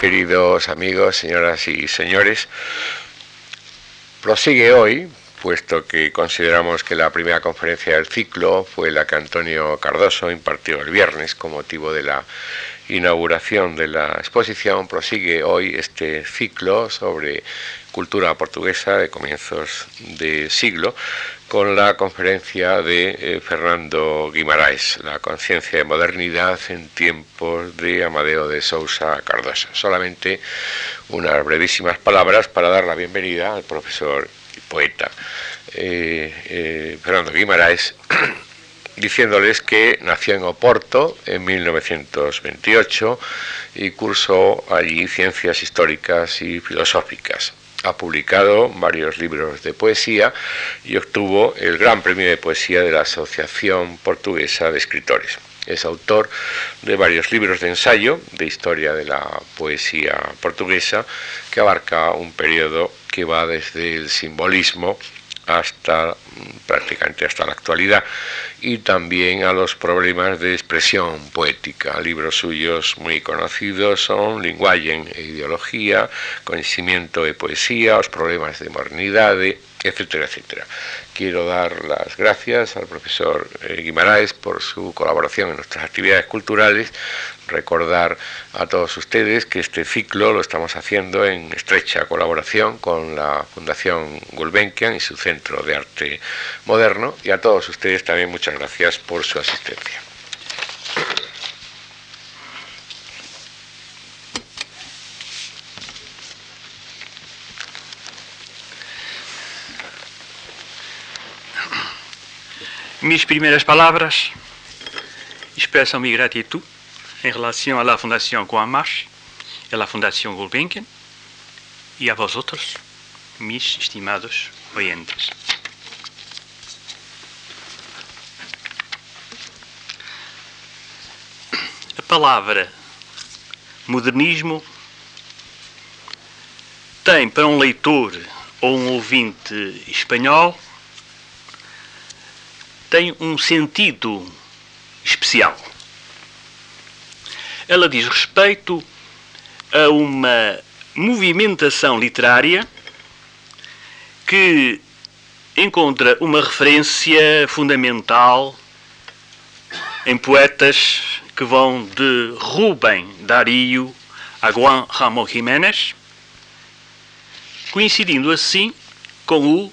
Queridos amigos, señoras y señores, prosigue hoy, puesto que consideramos que la primera conferencia del ciclo fue la que Antonio Cardoso impartió el viernes con motivo de la inauguración de la exposición, prosigue hoy este ciclo sobre cultura portuguesa de comienzos de siglo con la conferencia de eh, Fernando Guimaraes, La conciencia de modernidad en tiempos de Amadeo de Sousa Cardosa. Solamente unas brevísimas palabras para dar la bienvenida al profesor y poeta eh, eh, Fernando Guimaraes, diciéndoles que nació en Oporto en 1928 y cursó allí ciencias históricas y filosóficas ha publicado varios libros de poesía y obtuvo el Gran Premio de Poesía de la Asociación Portuguesa de Escritores. Es autor de varios libros de ensayo de historia de la poesía portuguesa que abarca un periodo que va desde el simbolismo hasta prácticamente hasta la actualidad y también a los problemas de expresión poética. Libros suyos muy conocidos son Linguaje e Ideología, Conocimiento de Poesía, Los Problemas de Modernidad, etcétera, etcétera. Quiero dar las gracias al profesor eh, Guimaraes por su colaboración en nuestras actividades culturales, recordar a todos ustedes que este ciclo lo estamos haciendo en estrecha colaboración con la Fundación Gulbenkian y su Centro de Arte Moderno y a todos ustedes también muchas gracias por su asistencia. Mis primeiras palavras expressam minha gratidão em relação à Fundação Coamarch, à Fundação Gulbenkian e a vós outros, meus estimados oyentes. A palavra modernismo tem para um leitor ou um ouvinte espanhol tem um sentido especial. Ela diz respeito a uma movimentação literária que encontra uma referência fundamental em poetas que vão de Rubem Dario a Juan Ramón Jiménez, coincidindo assim com o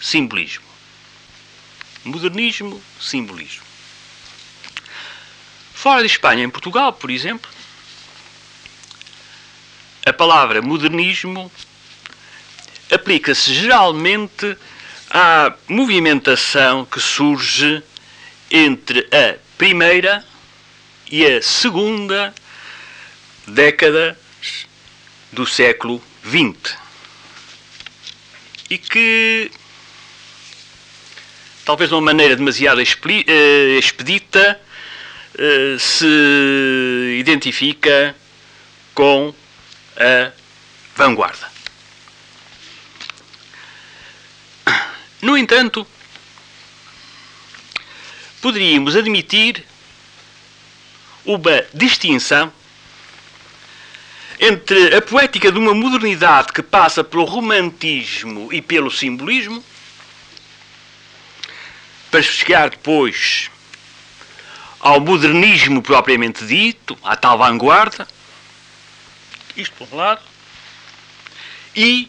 simbolismo. Modernismo, simbolismo. Fora de Espanha, em Portugal, por exemplo, a palavra modernismo aplica-se geralmente à movimentação que surge entre a primeira e a segunda década do século XX e que talvez de uma maneira demasiado eh, expedita, eh, se identifica com a vanguarda. No entanto, poderíamos admitir uma distinção entre a poética de uma modernidade que passa pelo romantismo e pelo simbolismo para chegar depois ao modernismo propriamente dito, à tal vanguarda, isto por um lado, e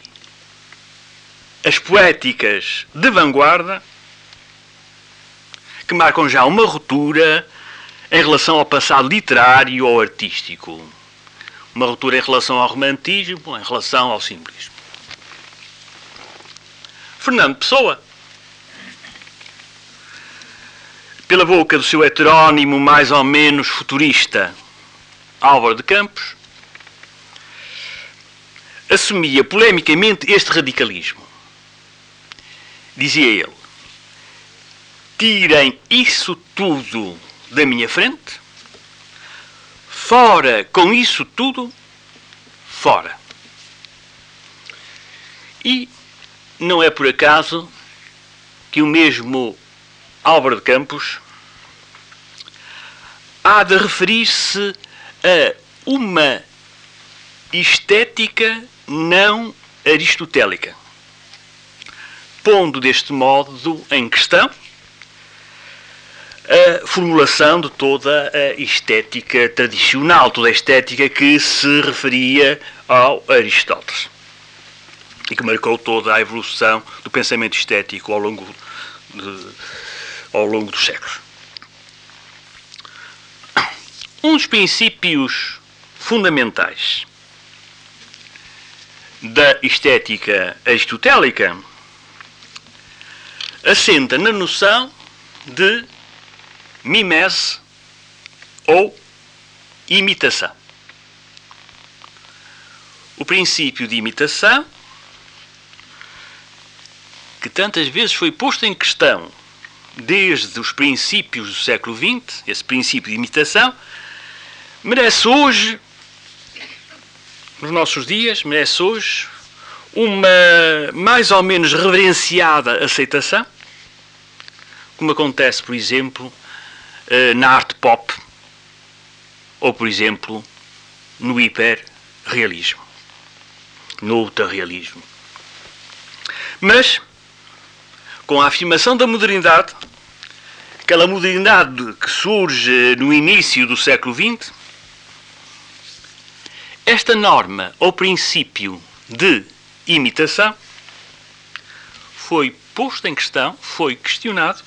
as poéticas de vanguarda que marcam já uma ruptura em relação ao passado literário ou artístico. Uma ruptura em relação ao romantismo, em relação ao simbolismo. Fernando Pessoa pela boca do seu heterónimo mais ou menos futurista, Álvaro de Campos, assumia polemicamente este radicalismo. Dizia ele: tirem isso tudo da minha frente, fora com isso tudo, fora. E não é por acaso que o mesmo Álvaro de Campos há de referir-se a uma estética não aristotélica, pondo deste modo em questão a formulação de toda a estética tradicional, toda a estética que se referia ao Aristóteles. E que marcou toda a evolução do pensamento estético ao longo, de, ao longo dos séculos. Um dos princípios fundamentais da estética aristotélica assenta na noção de mimese ou imitação. O princípio de imitação, que tantas vezes foi posto em questão desde os princípios do século XX, esse princípio de imitação, merece hoje, nos nossos dias, merece hoje uma mais ou menos reverenciada aceitação, como acontece, por exemplo, eh, na arte pop ou, por exemplo, no hiperrealismo, no ultrarrealismo. Mas, com a afirmação da modernidade, aquela modernidade que surge no início do século XX, esta norma ou princípio de imitação foi posto em questão, foi questionado,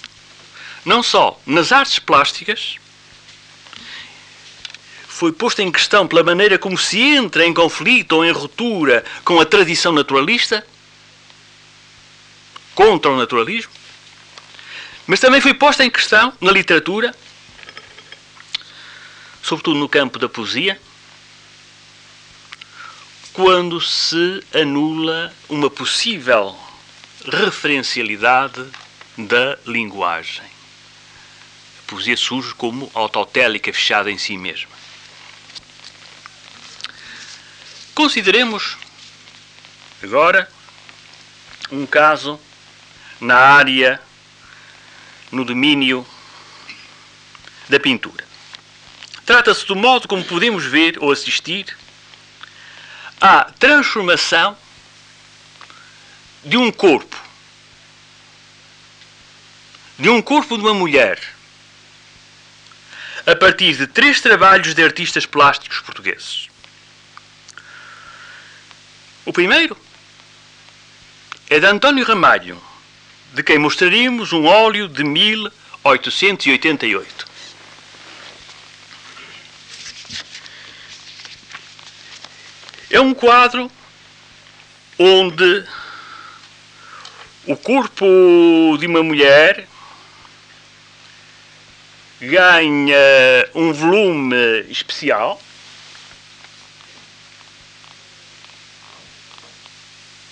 não só nas artes plásticas, foi posto em questão pela maneira como se entra em conflito ou em ruptura com a tradição naturalista, contra o naturalismo, mas também foi posta em questão na literatura, sobretudo no campo da poesia, quando se anula uma possível referencialidade da linguagem. A poesia surge como autotélica, fechada em si mesma. Consideremos agora um caso na área, no domínio da pintura. Trata-se do modo como podemos ver ou assistir à transformação de um corpo, de um corpo de uma mulher, a partir de três trabalhos de artistas plásticos portugueses. O primeiro é de António Ramalho, de quem mostraríamos um óleo de 1888. É um quadro onde o corpo de uma mulher ganha um volume especial.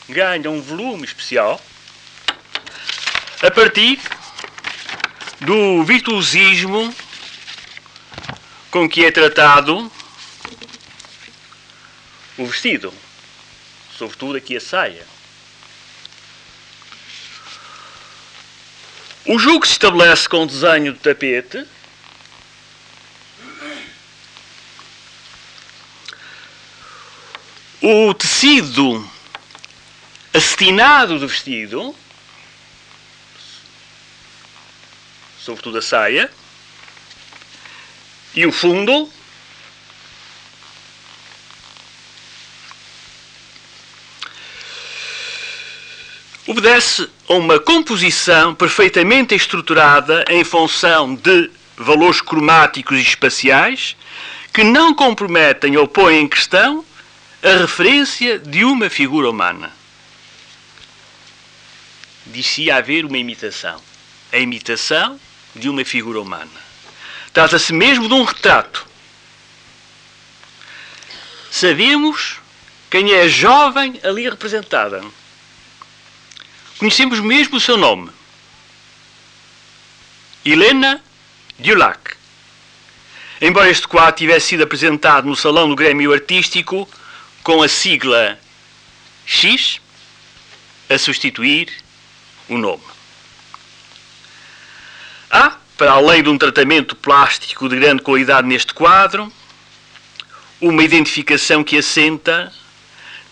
Ganha um volume especial a partir do virtuosismo com que é tratado o vestido, sobretudo aqui a saia. O jogo se estabelece com o desenho do tapete. O tecido acetinado do vestido, sobretudo a saia, e o fundo obedece a uma composição perfeitamente estruturada em função de valores cromáticos e espaciais que não comprometem ou põem em questão a referência de uma figura humana. Diz-se haver uma imitação. A imitação de uma figura humana. Trata-se mesmo de um retrato. Sabemos quem é a jovem ali representada. Conhecemos mesmo o seu nome. Helena Dulac. Embora este quadro tivesse sido apresentado no Salão do Grêmio Artístico com a sigla X a substituir o nome. Há, para além de um tratamento plástico de grande qualidade neste quadro, uma identificação que assenta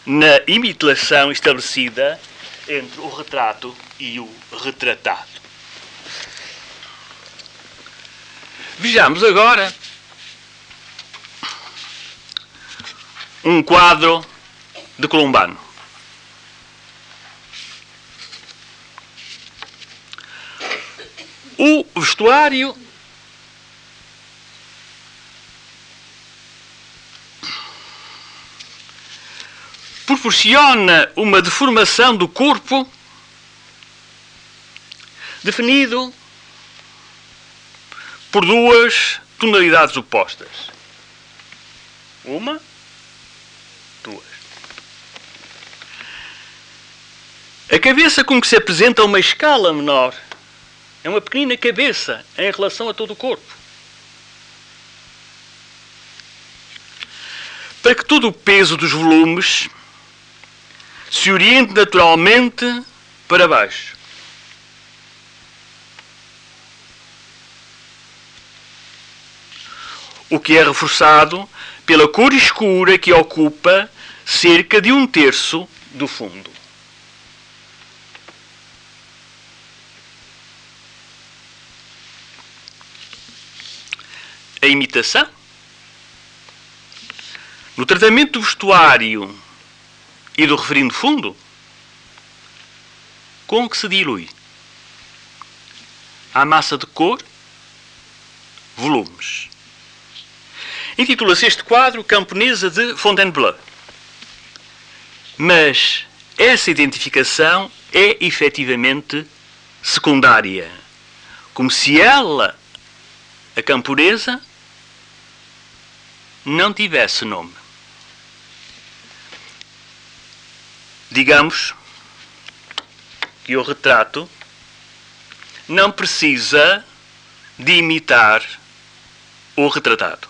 na imitação estabelecida entre o retrato e o retratado. Vejamos agora um quadro de Columbano. O vestuário proporciona uma deformação do corpo definido por duas tonalidades opostas. Uma, duas. A cabeça com que se apresenta uma escala menor é uma pequenina cabeça em relação a todo o corpo. Para que todo o peso dos volumes se oriente naturalmente para baixo. O que é reforçado pela cor escura que ocupa cerca de um terço do fundo. A imitação. No tratamento do vestuário e do referindo fundo, com que se dilui a massa de cor, volumes. Intitula-se este quadro Camponesa de Fontainebleau. Mas essa identificação é efetivamente secundária. Como se ela, a camponesa, não tivesse nome. Digamos que o retrato não precisa de imitar o retratado.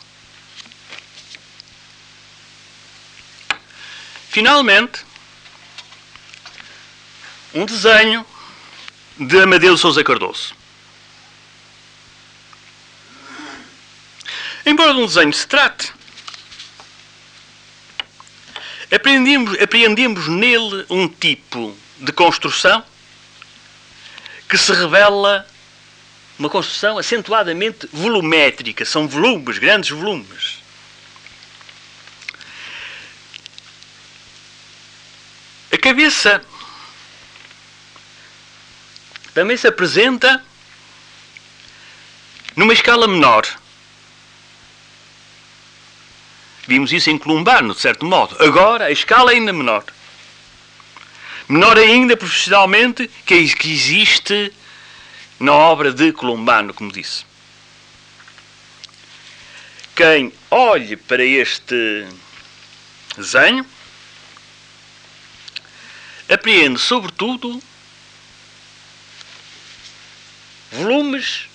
Finalmente, um desenho de Amadeu de Sousa Cardoso. Embora de um desenho se trate, Apreendemos, apreendemos nele um tipo de construção que se revela uma construção acentuadamente volumétrica. São volumes, grandes volumes. A cabeça também se apresenta numa escala menor. Vimos isso em Columbano, de certo modo. Agora, a escala é ainda menor. Menor ainda profissionalmente que, que existe na obra de Columbano, como disse. Quem olhe para este desenho apreende, sobretudo, volumes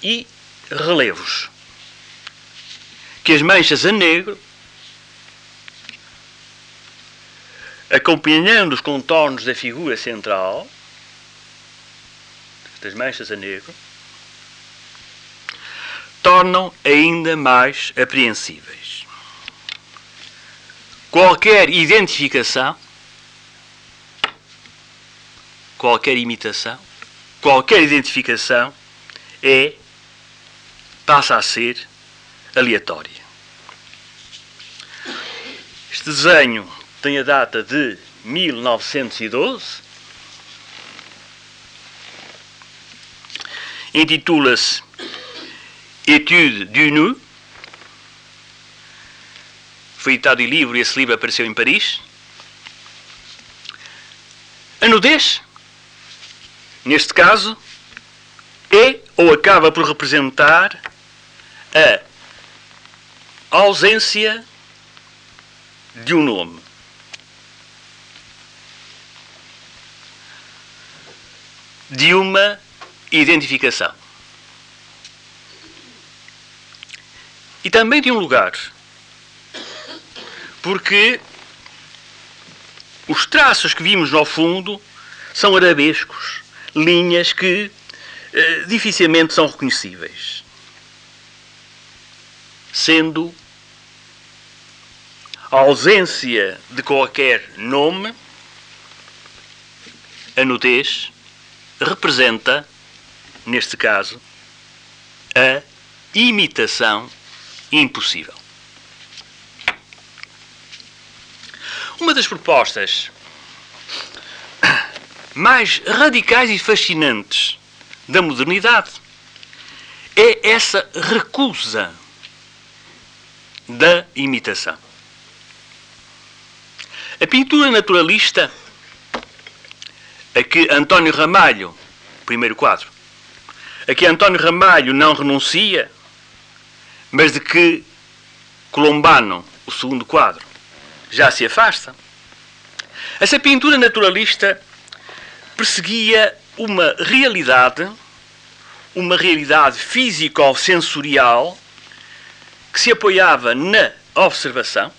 e relevos que as manchas a negro, acompanhando os contornos da figura central, das manchas a negro, tornam ainda mais apreensíveis. Qualquer identificação, qualquer imitação, qualquer identificação é, passa a ser aleatória. Este desenho tem a data de 1912. Intitula-se Etude du nu. Foi editado em livro e esse livro apareceu em Paris. A nudez, neste caso, é ou acaba por representar a ausência de um nome. De uma identificação. E também de um lugar. Porque os traços que vimos no fundo são arabescos, linhas que eh, dificilmente são reconhecíveis. Sendo a ausência de qualquer nome, a nudez representa, neste caso, a imitação impossível. Uma das propostas mais radicais e fascinantes da modernidade é essa recusa da imitação. Pintura naturalista a que António Ramalho, primeiro quadro, a que António Ramalho não renuncia, mas de que Colombano, o segundo quadro, já se afasta. Essa pintura naturalista perseguia uma realidade, uma realidade físico-sensorial que se apoiava na observação,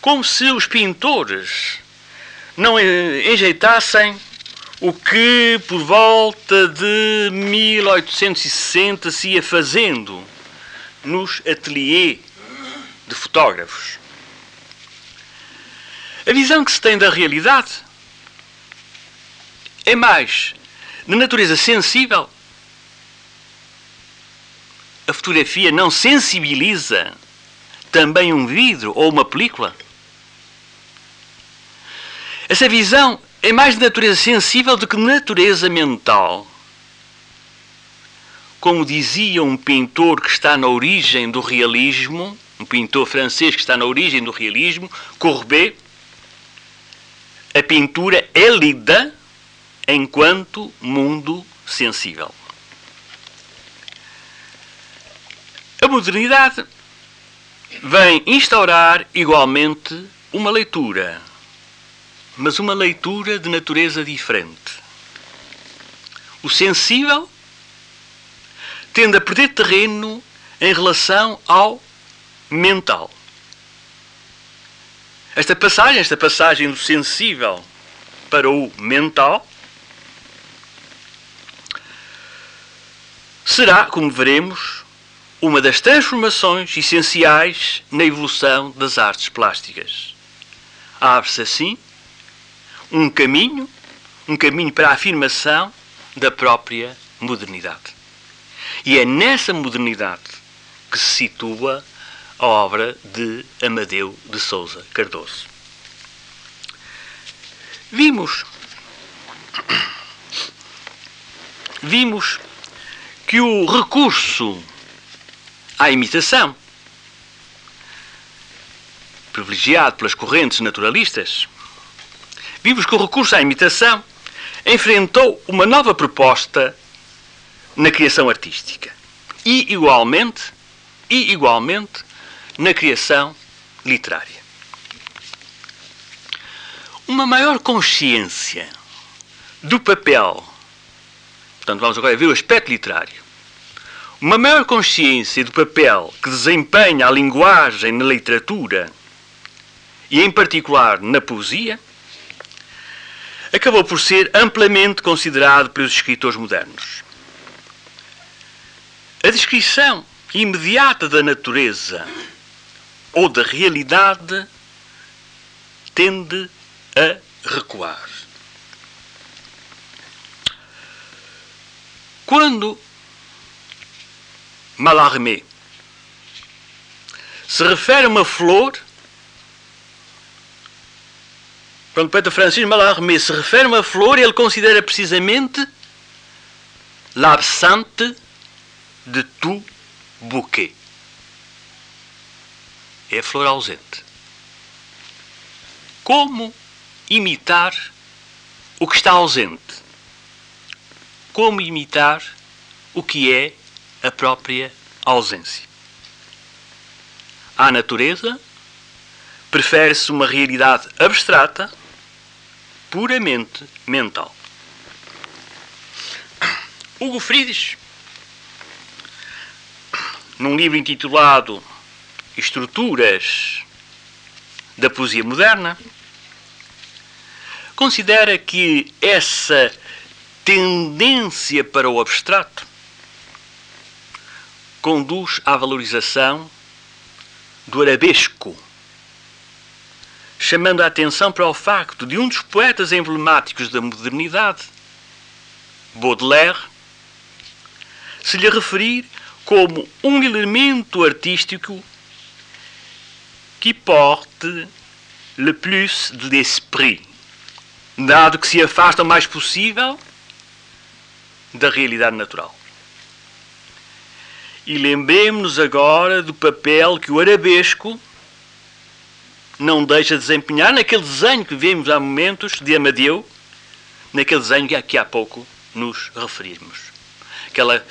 como se os pintores não enjeitassem o que por volta de 1860 se ia fazendo nos ateliês de fotógrafos. A visão que se tem da realidade é mais de natureza sensível. A fotografia não sensibiliza também um vidro ou uma película. Essa visão é mais de natureza sensível do que de natureza mental. Como dizia um pintor que está na origem do realismo, um pintor francês que está na origem do realismo, Courbet, a pintura é lida enquanto mundo sensível. A modernidade vem instaurar igualmente uma leitura, mas uma leitura de natureza diferente. O sensível tende a perder terreno em relação ao mental. Esta passagem, esta passagem do sensível para o mental, será, como veremos, uma das transformações essenciais na evolução das artes plásticas. Abre-se assim um caminho, um caminho para a afirmação da própria modernidade. E é nessa modernidade que se situa a obra de Amadeu de Souza Cardoso. Vimos vimos que o recurso à imitação privilegiado pelas correntes naturalistas, vimos que o recurso à imitação enfrentou uma nova proposta na criação artística e igualmente e igualmente na criação literária. Uma maior consciência do papel, portanto, vamos agora ver o aspecto literário. Uma maior consciência do papel que desempenha a linguagem na literatura e, em particular, na poesia, acabou por ser amplamente considerado pelos escritores modernos. A descrição imediata da natureza ou da realidade tende a recuar. Quando Mallarmé se refere a uma flor, quando o poeta Francisco Mallarmé se refere a uma flor, ele considera precisamente l'absente de tout bouquet é a flor ausente. Como imitar o que está ausente? Como imitar o que é a própria ausência? À natureza, prefere-se uma realidade abstrata, puramente mental. Hugo Friedrich, num livro intitulado estruturas da poesia moderna, considera que essa tendência para o abstrato conduz à valorização do arabesco chamando a atenção para o facto de um dos poetas emblemáticos da modernidade, Baudelaire, se lhe referir como um elemento artístico que porte le plus de l'esprit, dado que se afasta o mais possível da realidade natural. E lembremos-nos agora do papel que o arabesco não deixa de desempenhar naquele desenho que vimos há momentos de Amadeu, naquele desenho que aqui há pouco nos referimos. Aquele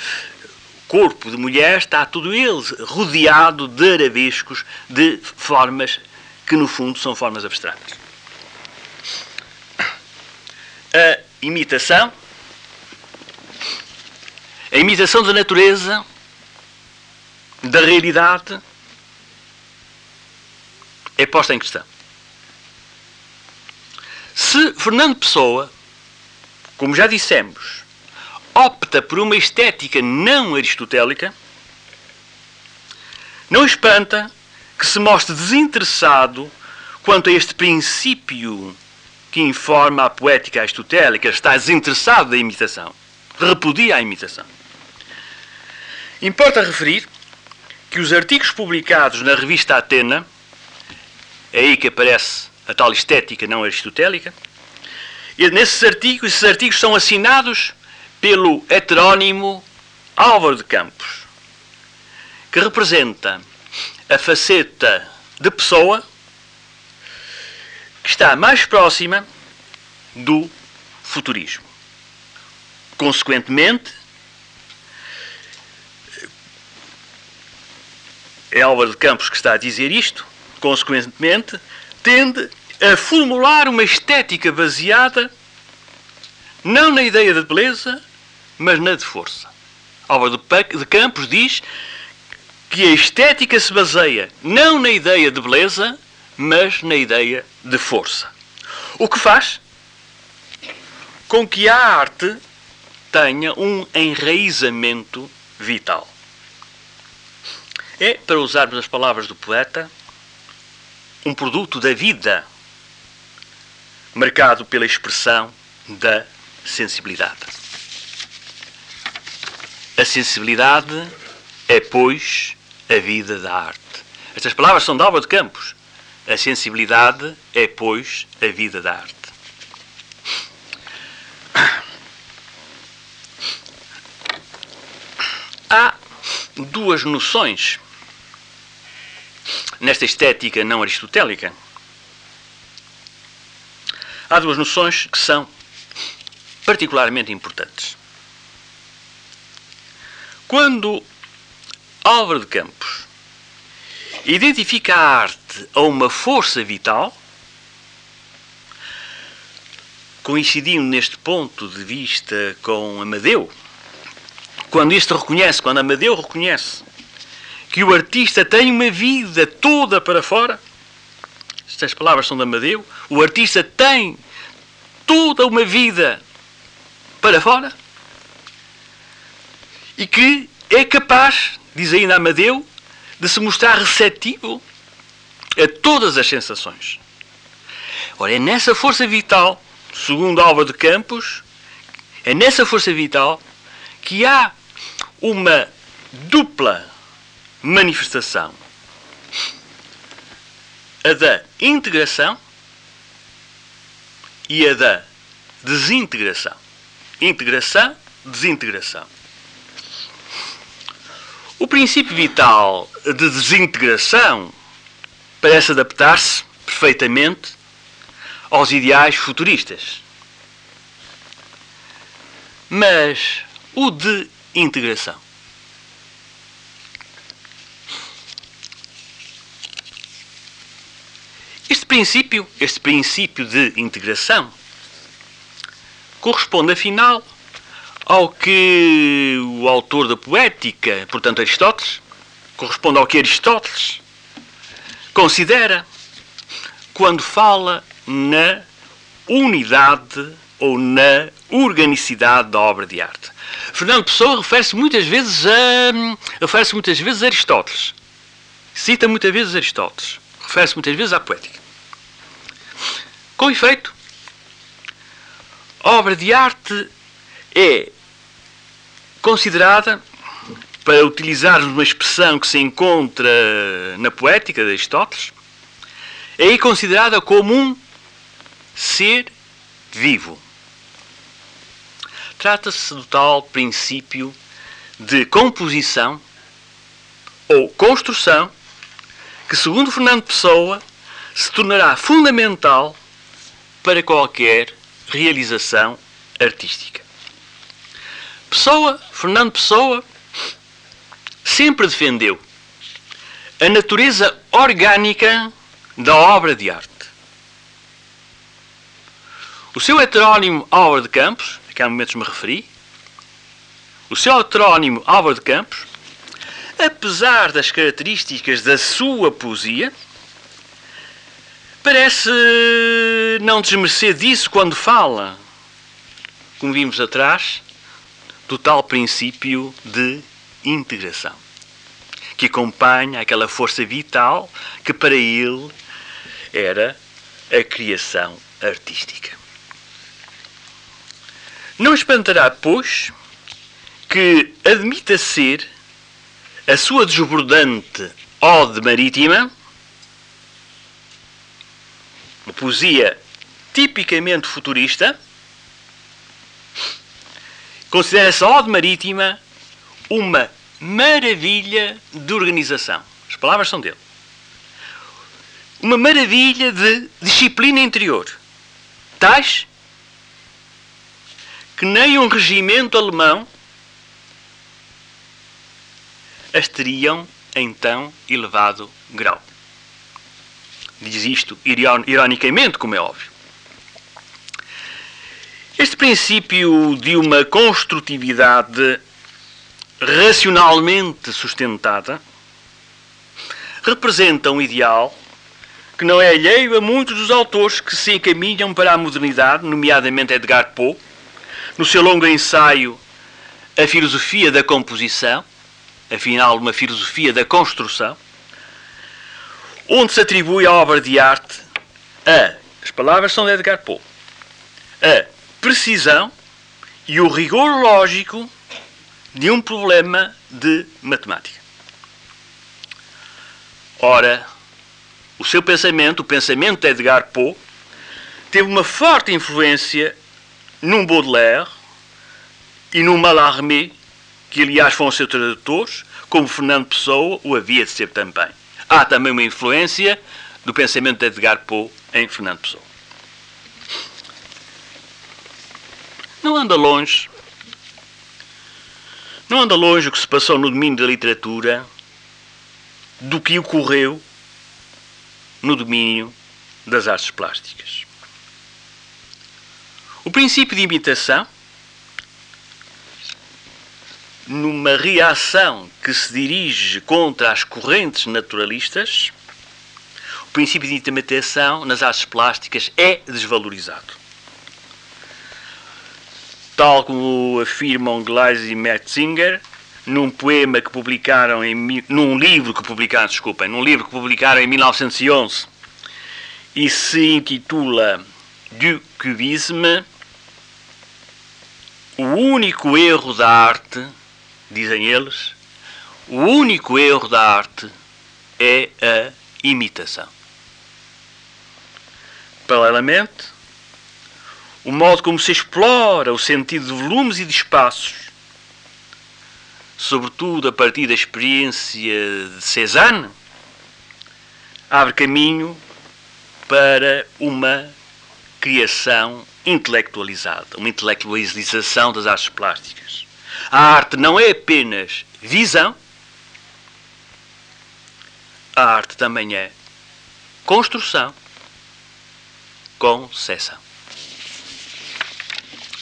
corpo de mulher está todo ele rodeado de arabescos, de formas que no fundo são formas abstratas. A imitação, a imitação da natureza, da realidade, é posta em questão. Se Fernando Pessoa, como já dissemos, opta por uma estética não aristotélica, não espanta que se mostre desinteressado quanto a este princípio que informa a poética aristotélica, está desinteressado da imitação, repudia a imitação. Importa referir que os artigos publicados na revista Atena é aí que aparece a tal estética não aristotélica. E nesses artigos, esses artigos são assinados pelo heterónimo Álvaro de Campos, que representa a faceta de pessoa que está mais próxima do futurismo. Consequentemente, é Álvaro de Campos que está a dizer isto, consequentemente, tende a formular uma estética baseada não na ideia de beleza, mas na de força. Álvaro de Campos diz que a estética se baseia não na ideia de beleza, mas na ideia de força. O que faz com que a arte tenha um enraizamento vital. É, para usarmos as palavras do poeta, um produto da vida, marcado pela expressão da sensibilidade. A sensibilidade é, pois, a vida da arte. Estas palavras são de Alba de Campos. A sensibilidade é, pois, a vida da arte. Há duas noções nesta estética não aristotélica. Há duas noções que são particularmente importantes. Quando Álvaro de Campos identifica a arte a uma força vital, coincidindo neste ponto de vista com Amadeu, quando este reconhece, quando Amadeu reconhece que o artista tem uma vida toda para fora. Estas palavras são de Amadeu. O artista tem toda uma vida para fora. E que é capaz, diz ainda Amadeu, de se mostrar receptivo a todas as sensações. Ora, é nessa força vital, segundo Alva de Campos, é nessa força vital que há uma dupla manifestação. A da integração e a da desintegração. Integração, desintegração. O princípio vital de desintegração parece adaptar-se perfeitamente aos ideais futuristas. Mas o de integração princípio, este princípio de integração, corresponde afinal ao que o autor da poética, portanto Aristóteles, corresponde ao que Aristóteles considera quando fala na unidade ou na organicidade da obra de arte. Fernando Pessoa refere-se muitas vezes a refere-se muitas vezes a Aristóteles. Cita muitas vezes Aristóteles refere-se muitas vezes à poética. Com efeito, obra de arte é considerada, para utilizarmos uma expressão que se encontra na poética de Aristóteles, é considerada como um ser vivo. Trata-se do tal princípio de composição ou construção que, segundo Fernando Pessoa, se tornará fundamental para qualquer realização artística. Pessoa, Fernando Pessoa, sempre defendeu a natureza orgânica da obra de arte. O seu heterónimo Álvaro de Campos, a que há momentos me referi, o seu heterónimo Álvaro de Campos, apesar das características da sua poesia, parece não desmerecer disso quando fala, como vimos atrás, do tal princípio de integração, que acompanha aquela força vital que para ele era a criação artística. Não espantará, pois, que admita ser a sua desbordante ode marítima, poesia tipicamente futurista, considera essa ode marítima uma maravilha de organização. As palavras são dele. Uma maravilha de disciplina interior. Tais que nem um regimento alemão as teriam em tão elevado grau. Diz isto ironicamente, como é óbvio. Este princípio de uma construtividade racionalmente sustentada representa um ideal que não é alheio a muitos dos autores que se encaminham para a modernidade, nomeadamente Edgar Poe, no seu longo ensaio A Filosofia da Composição, afinal, uma filosofia da construção, onde se atribui à obra de arte a, as palavras são de Edgar Poe, a precisão e o rigor lógico de um problema de matemática. Ora, o seu pensamento, o pensamento de Edgar Poe, teve uma forte influência num Baudelaire e num Mallarmé, que aliás foram seus tradutores, como Fernando Pessoa o havia de ser também. Há também uma influência do pensamento de Edgar Poe em Fernando Pessoa. Não anda longe, não anda longe o que se passou no domínio da literatura do que ocorreu no domínio das artes plásticas. O princípio de imitação, numa reação que se dirige contra as correntes naturalistas, o princípio de imitação nas artes plásticas é desvalorizado. Tal como afirmam Gleisi e Metzinger, num poema que publicaram em num livro que publicaram, desculpem, num livro que publicaram em 1911 e se intitula Du Cubisme, o único erro da arte, dizem eles, o único erro da arte é a imitação. Paralelamente, o modo como se explora o sentido de volumes e de espaços, sobretudo a partir da experiência de Cézanne, abre caminho para uma criação intelectualizada, uma intelectualização das artes plásticas. A arte não é apenas visão, a arte também é construção, concessão.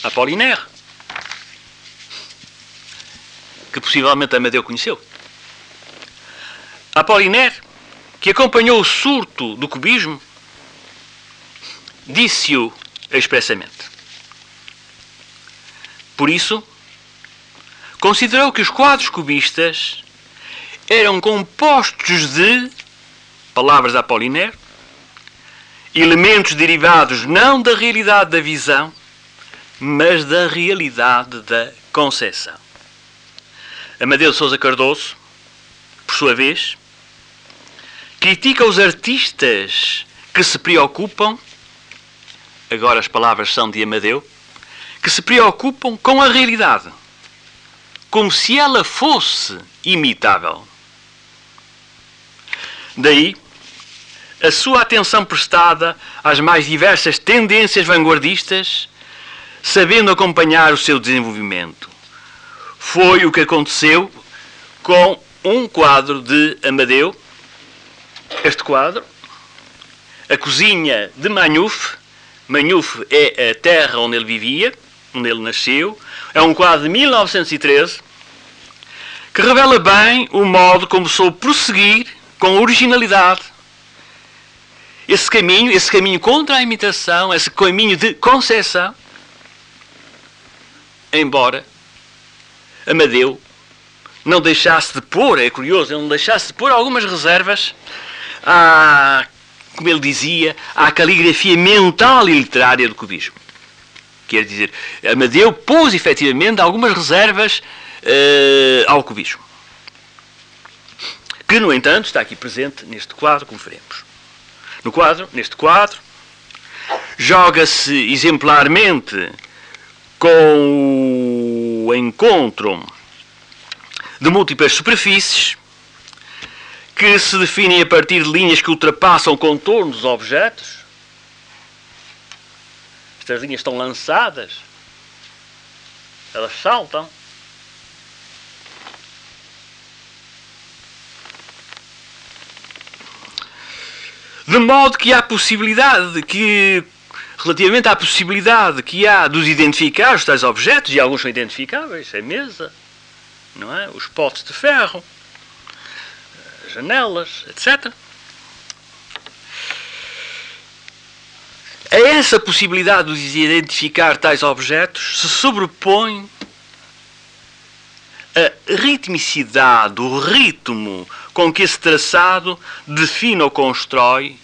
Apollinaire, que possivelmente Amadeu conheceu. Apollinaire, que acompanhou o surto do cubismo, disse-o expressamente. Por isso, considerou que os quadros cubistas eram compostos de, palavras de Apollinaire, elementos derivados não da realidade da visão, mas da realidade da concepção. Amadeu Sousa Cardoso, por sua vez, critica os artistas que se preocupam, agora as palavras são de Amadeu, que se preocupam com a realidade, como se ela fosse imitável. Daí, a sua atenção prestada às mais diversas tendências vanguardistas, sabendo acompanhar o seu desenvolvimento. Foi o que aconteceu com um quadro de Amadeu, este quadro, a cozinha de Manhuf. Manhuf é a terra onde ele vivia, onde ele nasceu. É um quadro de 1913 que revela bem o modo como soube prosseguir com originalidade esse caminho, esse caminho contra a imitação, esse caminho de concessão, embora Amadeu não deixasse de pôr, é curioso, ele não deixasse de pôr algumas reservas à, como ele dizia, à caligrafia mental e literária do cubismo. Quer dizer, Amadeu pôs efetivamente algumas reservas uh, ao cubismo. Que, no entanto, está aqui presente neste quadro, como veremos. No quadro, neste quadro, joga-se exemplarmente com o encontro de múltiplas superfícies que se definem a partir de linhas que ultrapassam o contorno dos objetos. Estas linhas estão lançadas, elas saltam. De modo que há possibilidade que, relativamente à possibilidade que há de os identificar, os tais objetos, e alguns são identificáveis, a mesa, não é? os potes de ferro, as janelas, etc. A essa possibilidade de identificar tais objetos se sobrepõe a ritmicidade, o ritmo com que esse traçado define ou constrói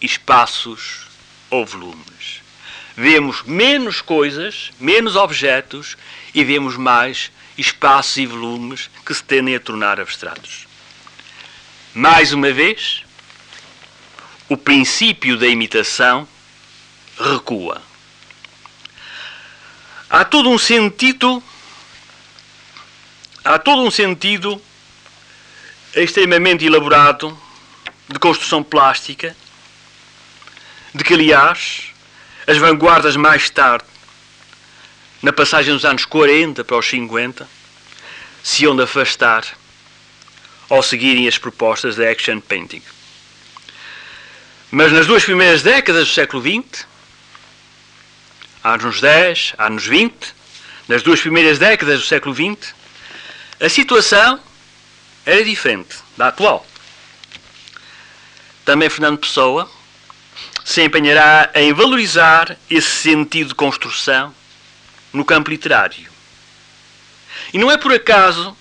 espaços ou volumes. Vemos menos coisas, menos objetos e vemos mais espaços e volumes que se tendem a tornar abstratos. Mais uma vez, o princípio da imitação recua. Há todo um sentido há todo um sentido extremamente elaborado de construção plástica, de que, aliás, as vanguardas mais tarde, na passagem dos anos 40 para os 50, se iam de afastar ao seguirem as propostas da action painting. Mas nas duas primeiras décadas do século XX, anos 10, anos 20, nas duas primeiras décadas do século XX, a situação era diferente da atual. Também Fernando Pessoa se empenhará em valorizar esse sentido de construção no campo literário. E não é por acaso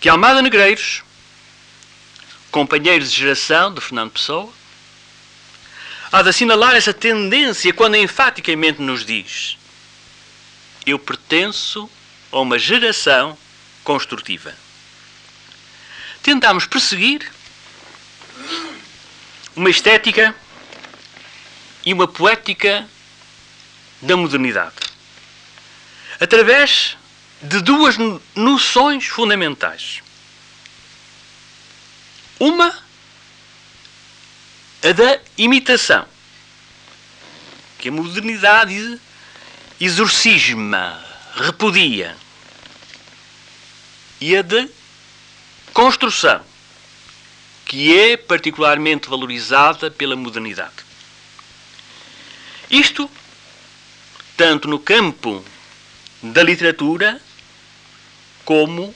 que Almada Negreiros, companheiro de geração de Fernando Pessoa, há de assinalar essa tendência quando enfaticamente nos diz: Eu pertenço a uma geração construtiva tentámos perseguir uma estética e uma poética da modernidade. Através de duas noções fundamentais. Uma, a da imitação, que a modernidade exorcisma, repudia. E a de construção, que é particularmente valorizada pela modernidade. Isto, tanto no campo da literatura como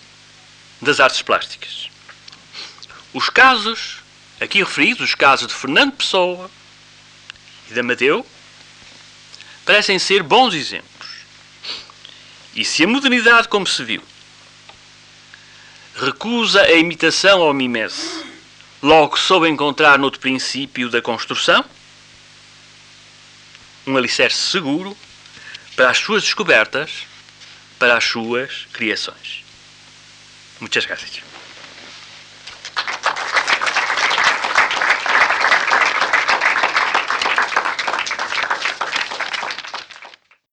das artes plásticas. Os casos aqui referidos, os casos de Fernando Pessoa e de Amadeu, parecem ser bons exemplos. E se a modernidade, como se viu, recusa a imitação ou mimese. Logo soube encontrar noutro princípio da construção, um alicerce seguro para as suas descobertas, para as suas criações. Muitas graças.